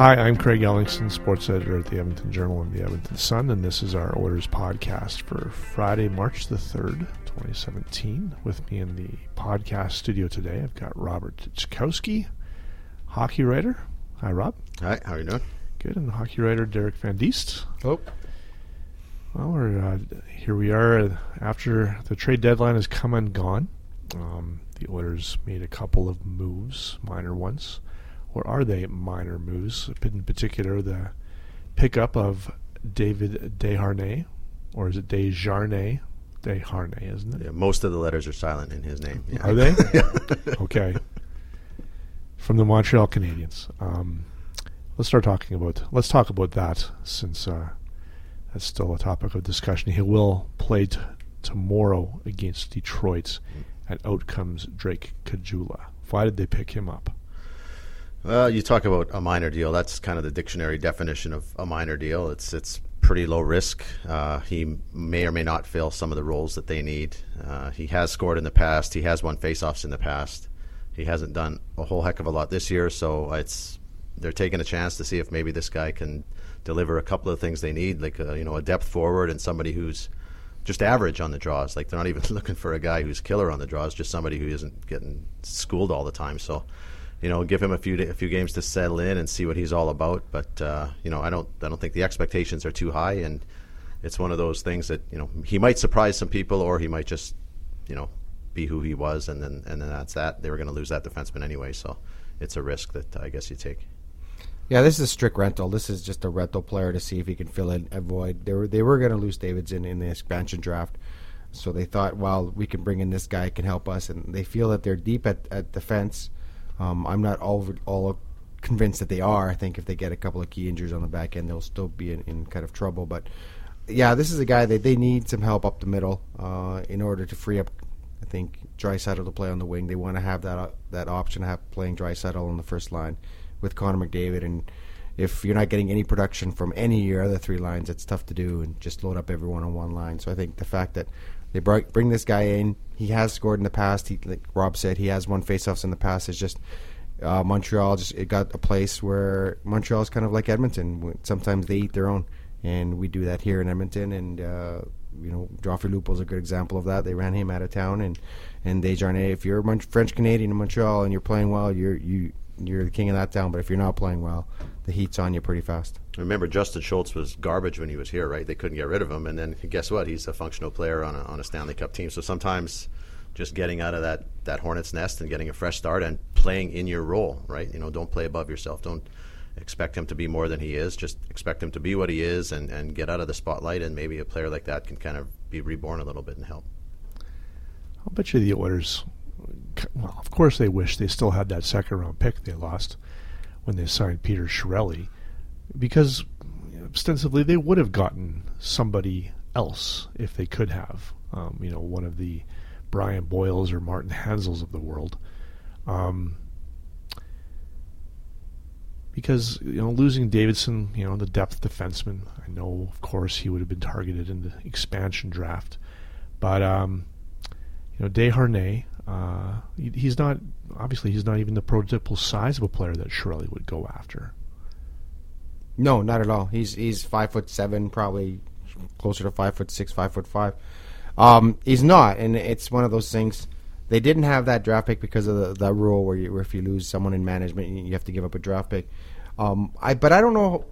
Hi, I'm Craig Ellingson, sports editor at the Edmonton Journal and the Edmonton Sun, and this is our Oilers podcast for Friday, March the 3rd, 2017. With me in the podcast studio today, I've got Robert Tychkowski, hockey writer. Hi, Rob. Hi, how are you doing? Good. And hockey writer Derek Van Diest. Oh. Well, we're, uh, here we are uh, after the trade deadline has come and gone. Um, the Oilers made a couple of moves, minor ones. Or are they minor moves? In particular, the pickup of David Desharnais, or is it Desjarnais? Desharnais, isn't it? Yeah, most of the letters are silent in his name. Yeah. Are they? okay. From the Montreal Canadiens. Um, let's start talking about. Let's talk about that since uh, that's still a topic of discussion. He will play t- tomorrow against Detroit, and out comes Drake Caggiula. Why did they pick him up? Well, you talk about a minor deal. That's kind of the dictionary definition of a minor deal. It's it's pretty low risk. Uh, he may or may not fill some of the roles that they need. Uh, he has scored in the past. He has won faceoffs in the past. He hasn't done a whole heck of a lot this year, so it's they're taking a chance to see if maybe this guy can deliver a couple of things they need, like a, you know a depth forward and somebody who's just average on the draws. Like they're not even looking for a guy who's killer on the draws, just somebody who isn't getting schooled all the time. So you know, give him a few a few games to settle in and see what he's all about. But uh, you know, I don't I don't think the expectations are too high, and it's one of those things that you know he might surprise some people, or he might just you know be who he was, and then and then that's that. They were going to lose that defenseman anyway, so it's a risk that I guess you take. Yeah, this is a strict rental. This is just a rental player to see if he can fill in a void. They were they were going to lose Davidson in the expansion draft, so they thought, well, we can bring in this guy can help us, and they feel that they're deep at, at defense. Um, I'm not all all convinced that they are. I think if they get a couple of key injuries on the back end, they'll still be in, in kind of trouble. But yeah, this is a guy that they need some help up the middle uh, in order to free up. I think Draisaitl to play on the wing. They want to have that uh, that option of have playing Draisaitl on the first line with Connor McDavid. And if you're not getting any production from any of your other three lines, it's tough to do and just load up everyone on one line. So I think the fact that they bring this guy in, he has scored in the past. He, like Rob said, he has won faceoffs in the past. It's just uh, Montreal just it got a place where Montreal is kind of like Edmonton. Sometimes they eat their own, and we do that here in Edmonton. And uh, you know, Joffrey Lupul is a good example of that. They ran him out of town, and and Desjardins. If you're French Canadian in Montreal and you're playing well, you're you you're the king of that town. But if you're not playing well, the heat's on you pretty fast. Remember, Justin Schultz was garbage when he was here, right? They couldn't get rid of him, and then guess what? He's a functional player on a, on a Stanley Cup team. So sometimes just getting out of that, that hornet's nest and getting a fresh start and playing in your role, right? You know, don't play above yourself. Don't expect him to be more than he is. Just expect him to be what he is and, and get out of the spotlight. And maybe a player like that can kind of be reborn a little bit and help. I'll bet you the Oilers. Well, of course they wish they still had that second round pick they lost when they signed Peter Chiarelli, because ostensibly they would have gotten somebody else if they could have. Um, you know, one of the Brian Boyles or Martin Hanzals of the world. Um, because you know losing Davidson, you know the depth defenseman. I know, of course, he would have been targeted in the expansion draft, but um, you know Desharnais, uh, he's not obviously he's not even the prototypical size of a player that Chiarelli would go after. No, not at all. He's he's five foot seven, probably closer to five foot six, five foot five. Um, he's not, and it's one of those things. They didn't have that draft pick because of the, that rule where, you, where if you lose someone in management, you have to give up a draft pick. Um, I but I don't know.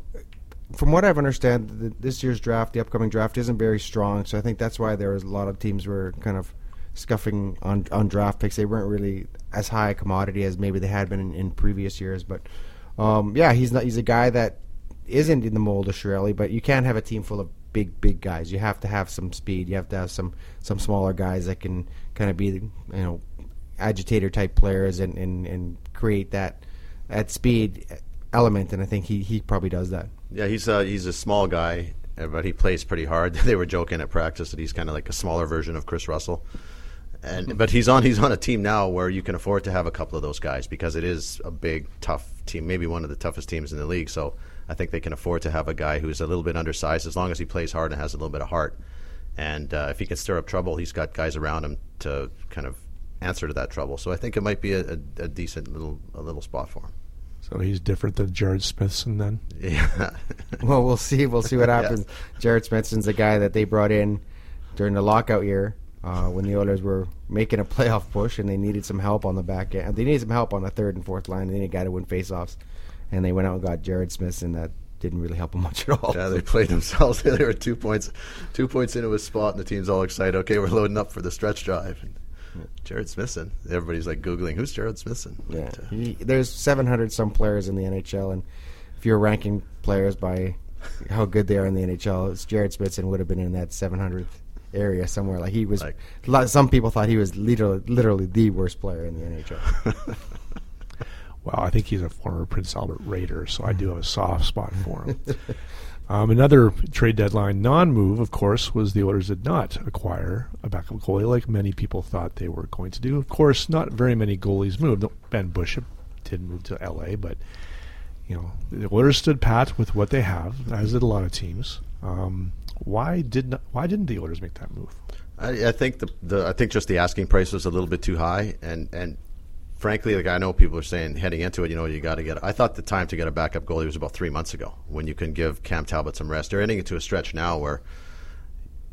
From what I've understand, the, this year's draft, the upcoming draft, isn't very strong. So I think that's why there was a lot of teams were kind of scuffing on on draft picks. They weren't really as high a commodity as maybe they had been in, in previous years. But um, yeah, he's not. He's a guy that isn't in the mold of Chiarelli, but you can't have a team full of big big guys. You have to have some speed. You have to have some some smaller guys that can kind of be you know agitator type players and, and, and create that that speed element. And I think he, he probably does that. Yeah, he's a, he's a small guy, but he plays pretty hard. they were joking at practice that he's kind of like a smaller version of Kris Russell. And but he's on he's on a team now where you can afford to have a couple of those guys because it is a big tough team, maybe one of the toughest teams in the league. So I think they can afford to have a guy who's a little bit undersized as long as he plays hard and has a little bit of heart. And uh, if he can stir up trouble, he's got guys around him to kind of answer to that trouble. So I think it might be a, a, a decent little a little spot for him. So he's different than Jerred Smithson then. Yeah. well, we'll see. We'll see what happens. yes. Jerred Smithson's the guy that they brought in during the lockout year uh, when the Oilers were making a playoff push and they needed some help on the back end. They needed some help on the third and fourth line. They needed a guy to win faceoffs and they went out and got Jared Smith, and that didn't really help them much at all. Yeah, they played themselves. they were two points, two points into a spot, and the team's all excited. Okay, we're loading up for the stretch drive. And yeah. Jerred Smithson. Everybody's like googling who's Jerred Smithson. Yeah, but, uh, he, there's 700 some players in the NHL, and if you're ranking players by how good they are in the NHL, it's Jerred Smithson would have been in that 700th area somewhere. Like he was. Like, some people thought he was literally, literally the worst player in the NHL. well, I think he's a former Prince Albert Raider, so I do have a soft spot for him. um, another trade deadline non-move, of course, was the Oilers did not acquire a backup goalie like many people thought they were going to do. Of course, not very many goalies moved. Ben Bishop did move to L.A., but you know the Oilers stood pat with what they have, as did a lot of teams. Um, why did not, why didn't the Oilers make that move? I, I think the, the I think just the asking price was a little bit too high, and and frankly, like I know people are saying heading into it, you know, you got to get. I thought the time to get a backup goalie was about three months ago when you can give Cam Talbot some rest. They're heading into a stretch now where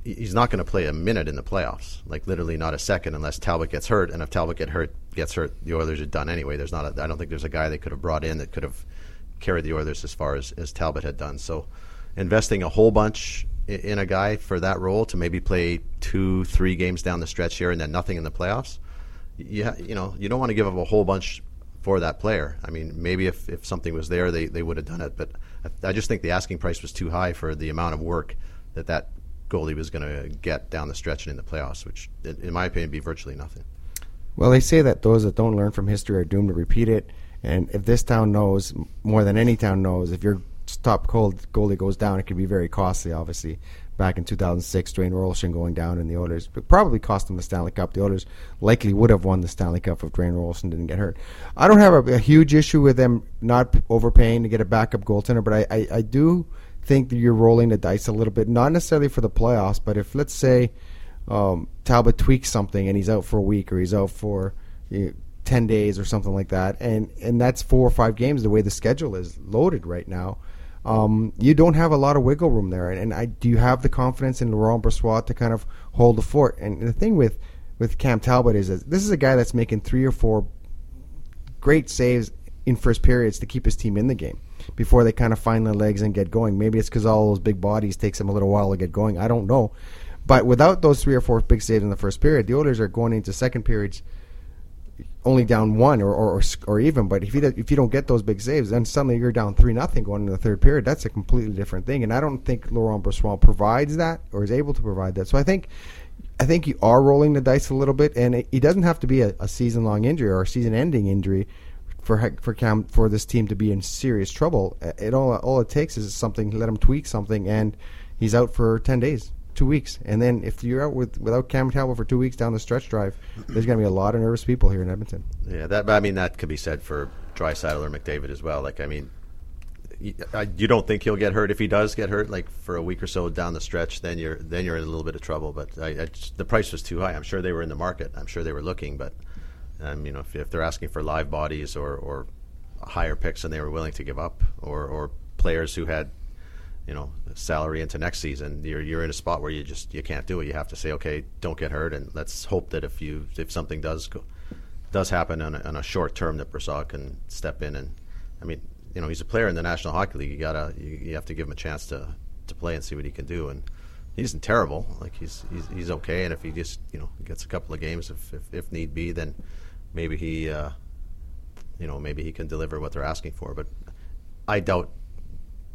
he's not going to play a minute in the playoffs, like literally not a second, unless Talbot gets hurt. And if Talbot get hurt, gets hurt, the Oilers are done anyway. There's not. A, I don't think there's a guy they could have brought in that could have carried the Oilers as far as, as Talbot had done. So, investing a whole bunch in, a guy for that role to maybe play two, three games down the stretch here and then nothing in the playoffs you, you know, you don't want to give up a whole bunch for that player. I mean, maybe if, if something was there, they, they would have done it. But I, I just think the asking price was too high for the amount of work that that goalie was going to get down the stretch and in the playoffs, which, in my opinion, be virtually nothing. Well, they say that those that don't learn from history are doomed to repeat it. And if this town knows more than any town knows, if your top cold goalie goes down, it can be very costly. Obviously, back in 2006, Dwayne Roloson going down in the Oilers. Probably cost them the Stanley Cup. The Oilers likely would have won the Stanley Cup if Dwayne Roloson didn't get hurt. I don't have a, a, huge issue with them not overpaying to get a backup goaltender, but I, I, I, do think that you're rolling the dice a little bit, not necessarily for the playoffs, but if, let's say, um, Talbot tweaks something and he's out for a week or he's out for you know, 10 days or something like that, and, and that's four or five games the way the schedule is loaded right now – um, you don't have a lot of wiggle room there. And, and I, do you have the confidence in Laurent Brossoit to kind of hold the fort? And the thing with, with Cam Talbot is that this is a guy that's making three or four great saves in first periods to keep his team in the game before they kind of find their legs and get going. Maybe it's because all those big bodies takes them a little while to get going. I don't know. But without those three or four big saves in the first period, the Oilers are going into second periods – only down one or, or, or even. But if you if you don't get those big saves, then suddenly you're down three nothing going into the third period. That's a completely different thing. And I don't think Laurent Brossoit provides that or is able to provide that. So I think I think you are rolling the dice a little bit, and it, it doesn't have to be a, a season long injury or a season ending injury for for Cam for this team to be in serious trouble. It all all it takes is something. Let him tweak something, and he's out for ten days two weeks. And then if you're out with without Cam Talbot for two weeks down the stretch drive, there's going to be a lot of nervous people here in Edmonton. Yeah, that I mean that could be said for Draisaitl or McDavid as well. Like I mean, you, you don't think he'll get hurt if he does get hurt, like for a week or so down the stretch, then you're then you're in a little bit of trouble. But I, I the price was too high. I'm sure they were in the market. I'm sure they were looking, but um, you know if, if they're asking for live bodies or or higher picks than they were willing to give up, or or players who had you know salary into next season, you're you're in a spot where you just you can't do it. You have to say, okay, don't get hurt, and let's hope that if you if something does go, does happen on a, on a short term, that Brossoit can step in. And I mean, you know, he's a player in the National Hockey League. You gotta you, you have to give him a chance to to play and see what he can do. And he isn't terrible. Like he's he's he's okay. And if he just you know gets a couple of games, if if, if need be, then maybe he. Uh, you know, maybe he can deliver what they're asking for, but I doubt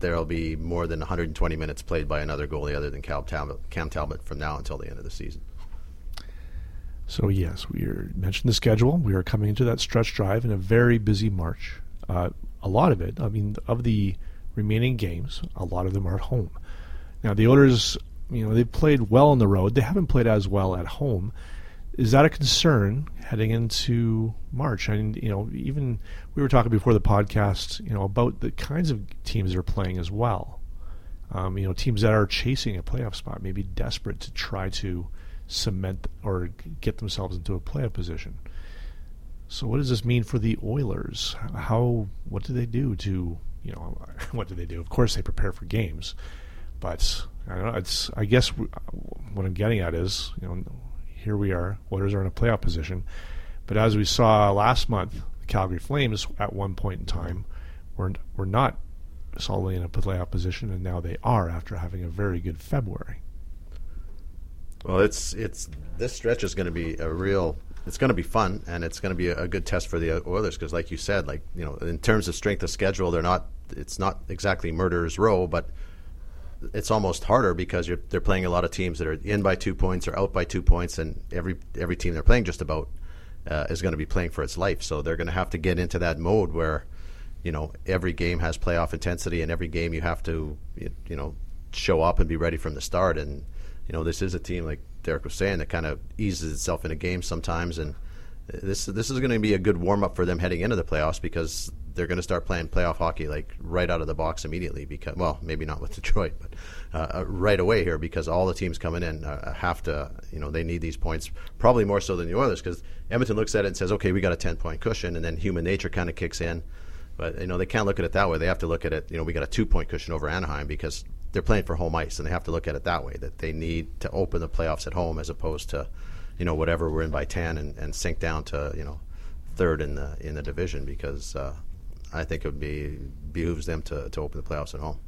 there'll be more than 120 minutes played by another goalie other than Cam Talbot, Cam Talbot from now until the end of the season. So yes, we mentioned the schedule. We are coming into that stretch drive in a very busy March. Uh, a lot of it, I mean, of the remaining games, a lot of them are at home. Now the Oilers, you know, they've played well on the road. They haven't played as well at home. Is that a concern heading into March? And you know, even we were talking before the podcast, you know, about the kinds of teams they're playing as well. Um, you know, teams that are chasing a playoff spot, maybe desperate to try to cement or get themselves into a playoff position. So, what does this mean for the Oilers? How? What do they do to? You know, what do they do? Of course, they prepare for games, but I don't know. It's. I guess what I'm getting at is, you know, here we are. Oilers are in a playoff position, but as we saw last month, the Calgary Flames at one point in time were were not solidly in a playoff position, and now they are after having a very good February. Well, it's it's this stretch is going to be a real. It's going to be fun, and it's going to be a, a good test for the Oilers because, like you said, like you know, in terms of strength of schedule, they're not. It's not exactly murderer's row, but it's almost harder because they're playing a lot of teams that are in by two points or out by two points, and every every team they're playing just about uh, is going to be playing for its life. So they're going to have to get into that mode where, you know, every game has playoff intensity, and every game you have to, you, know, show up and be ready from the start. And you know, this is a team like Derek was saying that kind of eases itself in a game sometimes, and this this is going to be a good warm up for them heading into the playoffs because they're going to start playing playoff hockey like right out of the box immediately. Because well, maybe not with Detroit, but uh, uh, right away here because all the teams coming in uh, have to you know they need these points probably more so than the Oilers because Edmonton looks at it and says okay we got a ten point cushion and then human nature kind of kicks in. But you know they can't look at it that way. They have to look at it. You know we got a two point cushion over Anaheim because they're playing for home ice and they have to look at it that way that they need to open the playoffs at home as opposed to you know whatever we're in by ten and, and sink down to you know third in the in the division because uh, I think it would be behooves them to, to open the playoffs at home.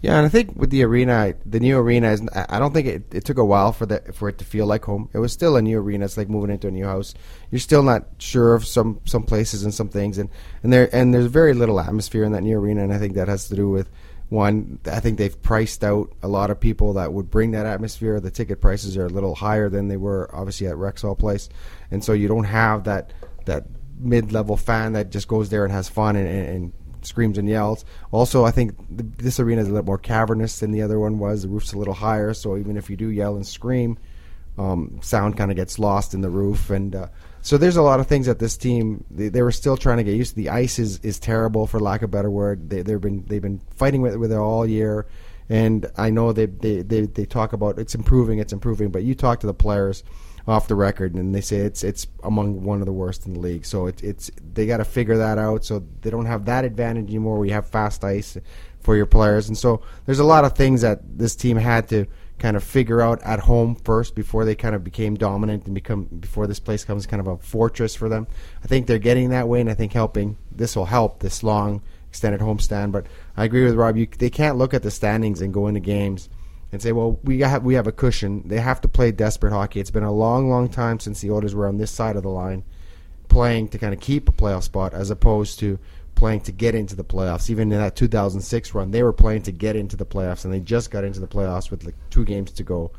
Yeah, and I think with the arena, the new arena is. I don't think it, it took a while for that for it to feel like home. It was still a new arena. It's like moving into a new house. You're still not sure of some some places and some things, and and there and there's very little atmosphere in that new arena, and I think that has to do with one. I think they've priced out a lot of people that would bring that atmosphere. The ticket prices are a little higher than they were obviously at Rexall Place, and so you don't have that that mid-level fan that just goes there and has fun and, and, and screams and yells. Also, I think the, this arena is a little more cavernous than the other one was. The roof's a little higher, so even if you do yell and scream, um, sound kind of gets lost in the roof. And uh, so there's a lot of things that this team they, they, were still trying to get used to. The ice is, is terrible, for lack of a better word. They, they've been they've been fighting with with it all year. And I know they, they, they, they talk about it's improving, it's improving. But you talk to the players off the record, and they say it's it's among one of the worst in the league. So it's it's they got to figure that out. So they don't have that advantage anymore. We have fast ice for your players, and so there's a lot of things that this team had to kind of figure out at home first before they kind of became dominant and become before this place becomes kind of a fortress for them. I think they're getting that way, and I think helping this will help this long extended homestand. But I agree with Rob. You, they can't look at the standings and go into games and say, well, we have we have a cushion. They have to play desperate hockey. It's been a long, long time since the Oilers were on this side of the line, playing to kind of keep a playoff spot, as opposed to playing to get into the playoffs. Even in that 2006 run, they were playing to get into the playoffs, and they just got into the playoffs with like two games to go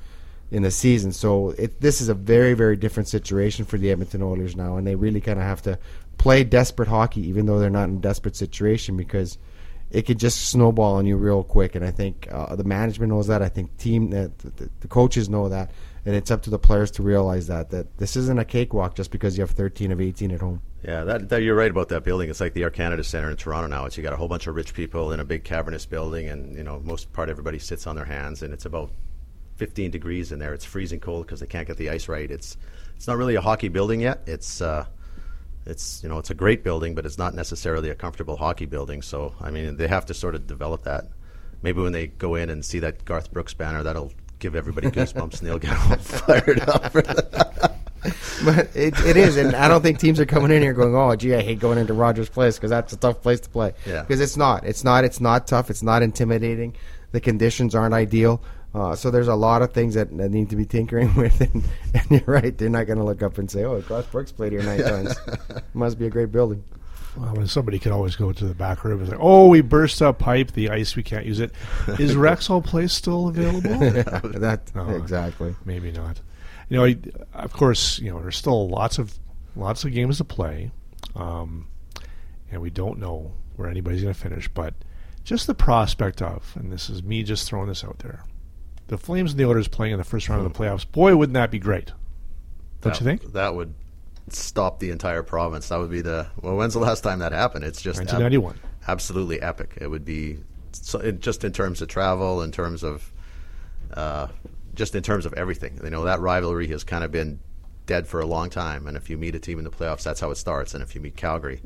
in the season. So it, this is a very, very different situation for the Edmonton Oilers now, and they really kind of have to play desperate hockey, even though they're not in a desperate situation, because – it could just snowball on you real quick. And I think uh, the management knows that. I think team uh, the, the, coaches know that, and it's up to the players to realize that that this isn't a cakewalk just because you have 13 of 18 at home. Yeah, that, that, you're right about that building. It's like the Air Canada Center in Toronto now. It's you got a whole bunch of rich people in a big cavernous building, and you know most part everybody sits on their hands, and it's about 15 degrees in there. It's freezing cold because they can't get the ice right. It's it's not really a hockey building yet. It's uh, it's you know it's a great building, but it's not necessarily a comfortable hockey building. So I mean, they have to sort of develop that maybe when they go in and see that Garth Brooks banner, that'll give everybody goosebumps and they'll get all fired up. but it, it is, and I don't think teams are coming in here going, "Oh, gee, I hate going into Rogers Place because that's a tough place to play." Yeah. Because it's not. It's not. It's not tough. It's not intimidating. The conditions aren't ideal. Uh, so there's a lot of things that, that need to be tinkering with, and, and you're right. They're not going to look up and say, "Oh, Garth Brooks played here nine times. Must be a great building." Well, when somebody could always go to the back room and say, "Oh, we burst a pipe. The ice, we can't use it." Is Rexall Place still available? that No. exactly. Maybe not. You know, I, of course, you know there's still lots of lots of games to play, um, and we don't know where anybody's going to finish. But just the prospect of, and this is me just throwing this out there, the Flames and the Oilers playing in the first round of the playoffs. Boy, wouldn't that be great? Don't that, you think? That would stop the entire province. That would be the well. When's the last time that happened? It's just ab- 1991. absolutely epic. It would be so, it, just in terms of travel, in terms of uh, just in terms of everything. You know that rivalry has kind of been dead for a long time. And if you meet a team in the playoffs, that's how it starts. And if you meet Calgary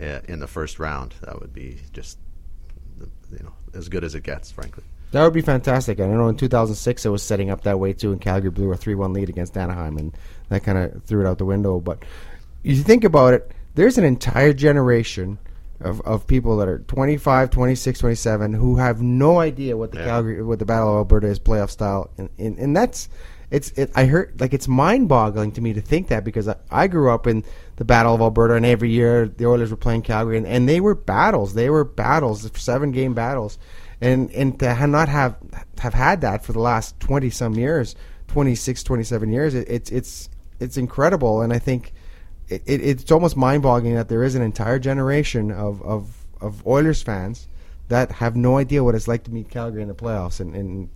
uh, in the first round, that would be just you know as good as it gets, frankly. That would be fantastic. I know in 2006 it was setting up that way too, and Calgary blew a 3-1 lead against Anaheim, and that kind of threw it out the window. But if you think about it, there's an entire generation of, of people that are 25, 26, 27 who have no idea what the Yeah. Calgary, what the Battle of Alberta is playoff style, and, and, and that's it's it. I heard like it's mind boggling to me to think that because I, I grew up in the Battle of Alberta, and every year the Oilers were playing Calgary, and, and they were battles. They were battles, seven game battles, and and to not have have had that for the last twenty some years, 26, 27 years, it, it's it's it's incredible, and I think it, it, it's almost mind boggling that there is an entire generation of, of of Oilers fans that have no idea what it's like to meet Calgary in the playoffs, and and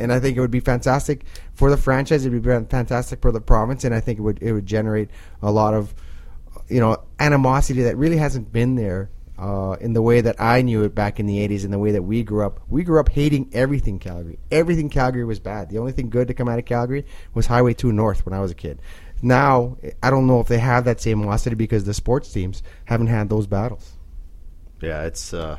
and I think it would be fantastic for the franchise. It would be fantastic for the province, and I think it would it would generate a lot of you know animosity that really hasn't been there uh, in the way that I knew it back in the '80s, in the way that we grew up. We grew up hating everything Calgary. Everything Calgary was bad. The only thing good to come out of Calgary was Highway 2 North when I was a kid. Now I don't know if they have that same animosity because the sports teams haven't had those battles. Yeah, it's uh,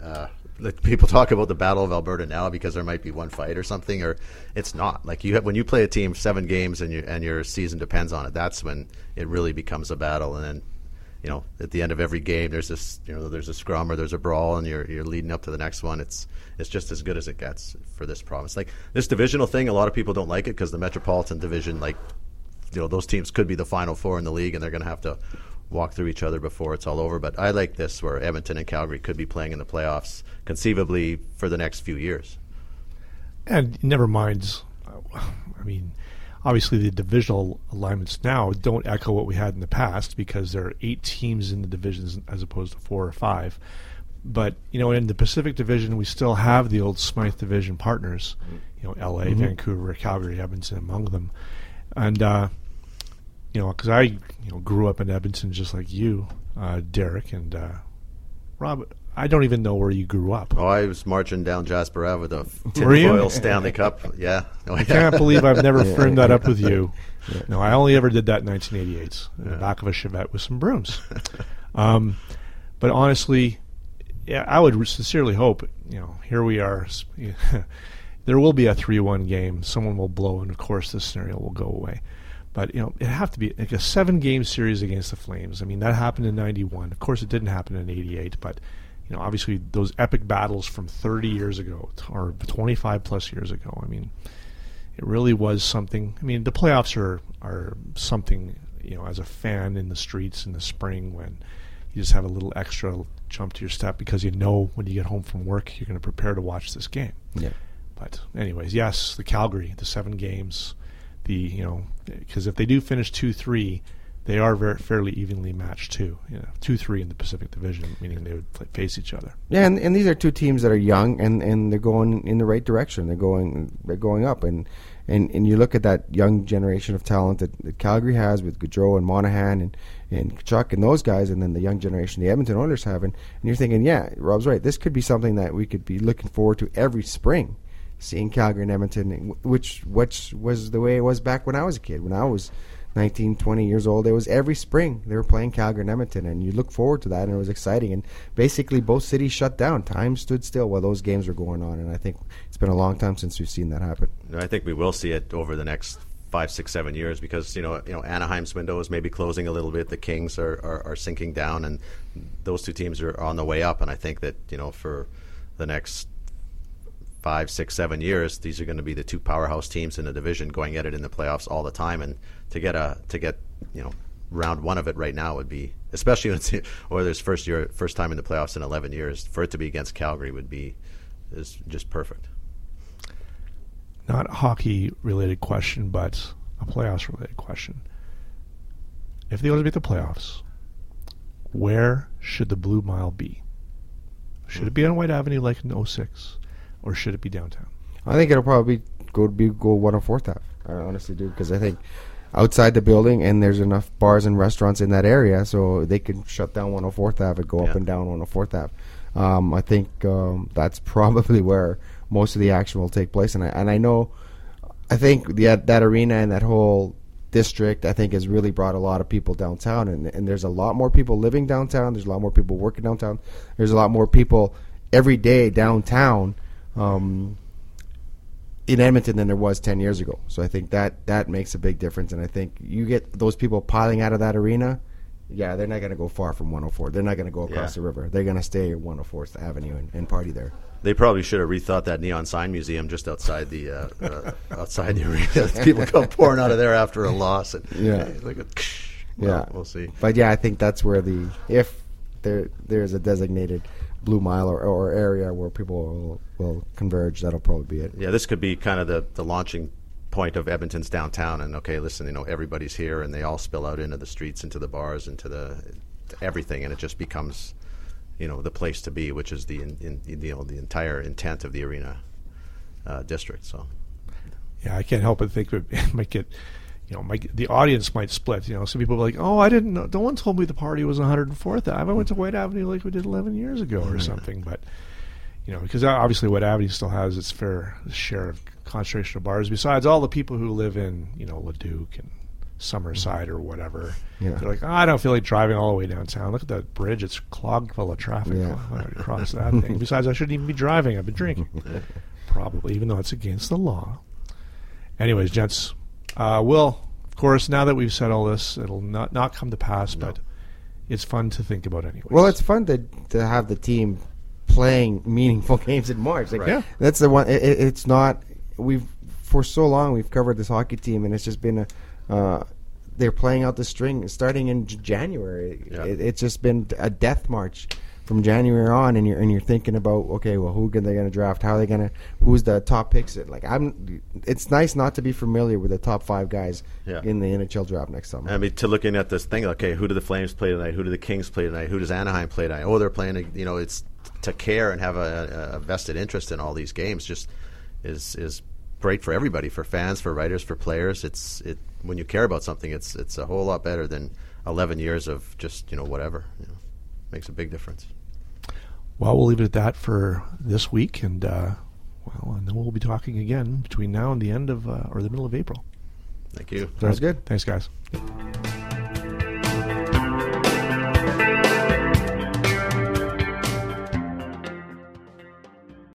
uh, like people talk about the Battle of Alberta now because there might be one fight or something, or it's not. Like you have, when you play a team seven games and you and your season depends on it. That's when it really becomes a battle, and then you know at the end of every game there's this you know there's a scrum or there's a brawl, and you're you're leading up to the next one. It's it's just as good as it gets for this province. Like this divisional thing, a lot of people don't like it because the Metropolitan Division, like you know those teams could be the final four in the league and they're going to have to walk through each other before it's all over but i like this where edmonton and calgary could be playing in the playoffs conceivably for the next few years And never mind, I mean, obviously the divisional alignments now don't echo what we had in the past because there are eight teams in the divisions as opposed to four or five. But you know, in the Pacific Division, we still have the old Smythe Division partners. You know, L.A., Vancouver, Calgary, Edmonton among them, and uh, you know, because I you know grew up in Edmonton just like you, uh, Derek, and uh, Rob. I don't even know where you grew up. oh i was marching down jasper ave with a tinfoil stanley cup yeah oh, I can't believe I've never firmed that up with you. No, I only ever did that in 1988 in the back of a Chevette with some brooms. um, but honestly, yeah, I would sincerely hope. You know, here we are. there will be a three-one game. Someone will blow, and of course, this scenario will go away. But you know, it have to be like a seven-game series against the Flames. I mean, that happened in '91. Of course, it didn't happen in '88, but you know, obviously, those epic battles from 30 years ago or 25 plus years ago. I mean, it really was something. I mean, the playoffs are are something. You know, as a fan in the streets in the spring when you just have a little extra jump to your step because you know when you get home from work you're going to prepare to watch this game. Yeah. But anyways, yes, the Calgary, the seven games, the you know, because if they do finish two three, they are very fairly evenly matched too. You know, two three in the Pacific Division, meaning they would play, face each other. Yeah, and, and these are two teams that are young and, and they're going in the right direction. They're going they're going up, and and, and you look at that young generation of talent that, that Calgary has with Gaudreau and Monahan and and Tkachuk and those guys, and then the young generation the Edmonton Oilers have, and, and you're thinking, yeah, Rob's right. This could be something that we could be looking forward to every spring, seeing Calgary and Edmonton, which which was the way it was back when I was a kid. When I was 19, 20 years old. It was every spring they were playing Calgary and Edmonton, and you look forward to that, and it was exciting. And basically, both cities shut down. Time stood still while those games were going on, and I think it's been a long time since we've seen that happen. I think we will see it over the next five, six, seven years because you know you know Anaheim's window is maybe closing a little bit. The Kings are, are, are sinking down, and those two teams are on the way up. And I think that you know for the next five, six, seven years, these are going to be the two powerhouse teams in the division going at it in the playoffs all the time. And to get a to get you know round one of it right now would be especially when it's or there's first year first time in the playoffs in 11 years for it to be against Calgary would be is just perfect. Not a hockey related question, but a playoffs related question. If want to make the playoffs, where should the Blue Mile be? Should it be on Whyte Avenue like in 06? Or should it be downtown? I think it'll probably go be go one on Fourth Ave. I honestly do because I think outside the building and there's enough bars and restaurants in that area, so they can shut down 104th Ave and go yeah. up and down 104th Ave. Um, I think um, that's probably where most of the action will take place, and I and I know, I think the, that arena and that whole district I think has really brought a lot of people downtown, and and there's a lot more people living downtown. There's a lot more people working downtown. There's a lot more people every day downtown um, in Edmonton than there was 10 years ago. So I think that that makes a big difference. And I think you get those people piling out of that arena, yeah, they're not going to go far from 104. They're not going to go across yeah. the river. They're going to stay at 104th Avenue and, and, party there. They probably should have rethought that neon sign museum just outside the uh, uh, outside the arena. people come pouring out of there after a loss. And, yeah, like a, well, yeah, we'll see. But yeah, I think that's where the if there there's a designated blue mile or, or area where people will, will converge, that'll probably be it. Yeah, this could be kind of the, the launching point of Edmonton's downtown. And okay, listen, you know, everybody's here, and they all spill out into the streets, into the bars, into the to everything, and it just becomes, you know, the place to be, which is the in, in, you know the entire intent of the arena uh, district. So, yeah, I can't help but think it might get you know, my, the audience might split. You know, some people are like, "Oh, I didn't know. No one told me the party was 104th Ave. I went to Whyte Avenue like we did 11 years ago or something." But you know, because obviously Whyte Avenue still has its fair share of concentration of bars. Besides all the people who live in you know Leduc and Summerside or whatever, yeah. they're like, oh, "I don't feel like driving all the way downtown. Look at that bridge; it's clogged full of traffic. Yeah. across that thing. Besides, I shouldn't even be driving. I've been drinking, probably, even though it's against the law." Anyways, gents, uh, Will, of course, now that we've said all this, it'll not not come to pass, no. but it's fun to think about anyway. Well, it's fun to to have the team playing meaningful games in March. Like, right. Yeah, that's the one. It, it's not. We've for so long we've covered this hockey team, and it's just been a. Uh, they're playing out the string starting in January. Yeah. It, it's just been a death march from January on, and you're and you're thinking about okay, well, who are they going to draft? How are they going to? Who's the top picks? It like I'm. It's nice not to be familiar with the top five guys yeah. in the NHL draft next summer. I mean, to looking at this thing, okay, who do the Flames play tonight? Who do the Kings play tonight? Who does Anaheim play tonight? Oh, they're playing. You know, it's to care and have a, a vested interest in all these games. Just is is great for everybody, for fans, for writers, for players. It's it when you care about something, it's it's a whole lot better than 11 years of just you know whatever. You know, makes a big difference. Well, we'll leave it at that for this week, and uh, well, and then we'll be talking again between now and the end of uh, or the middle of April. Thank you. Sounds good. Thanks, guys.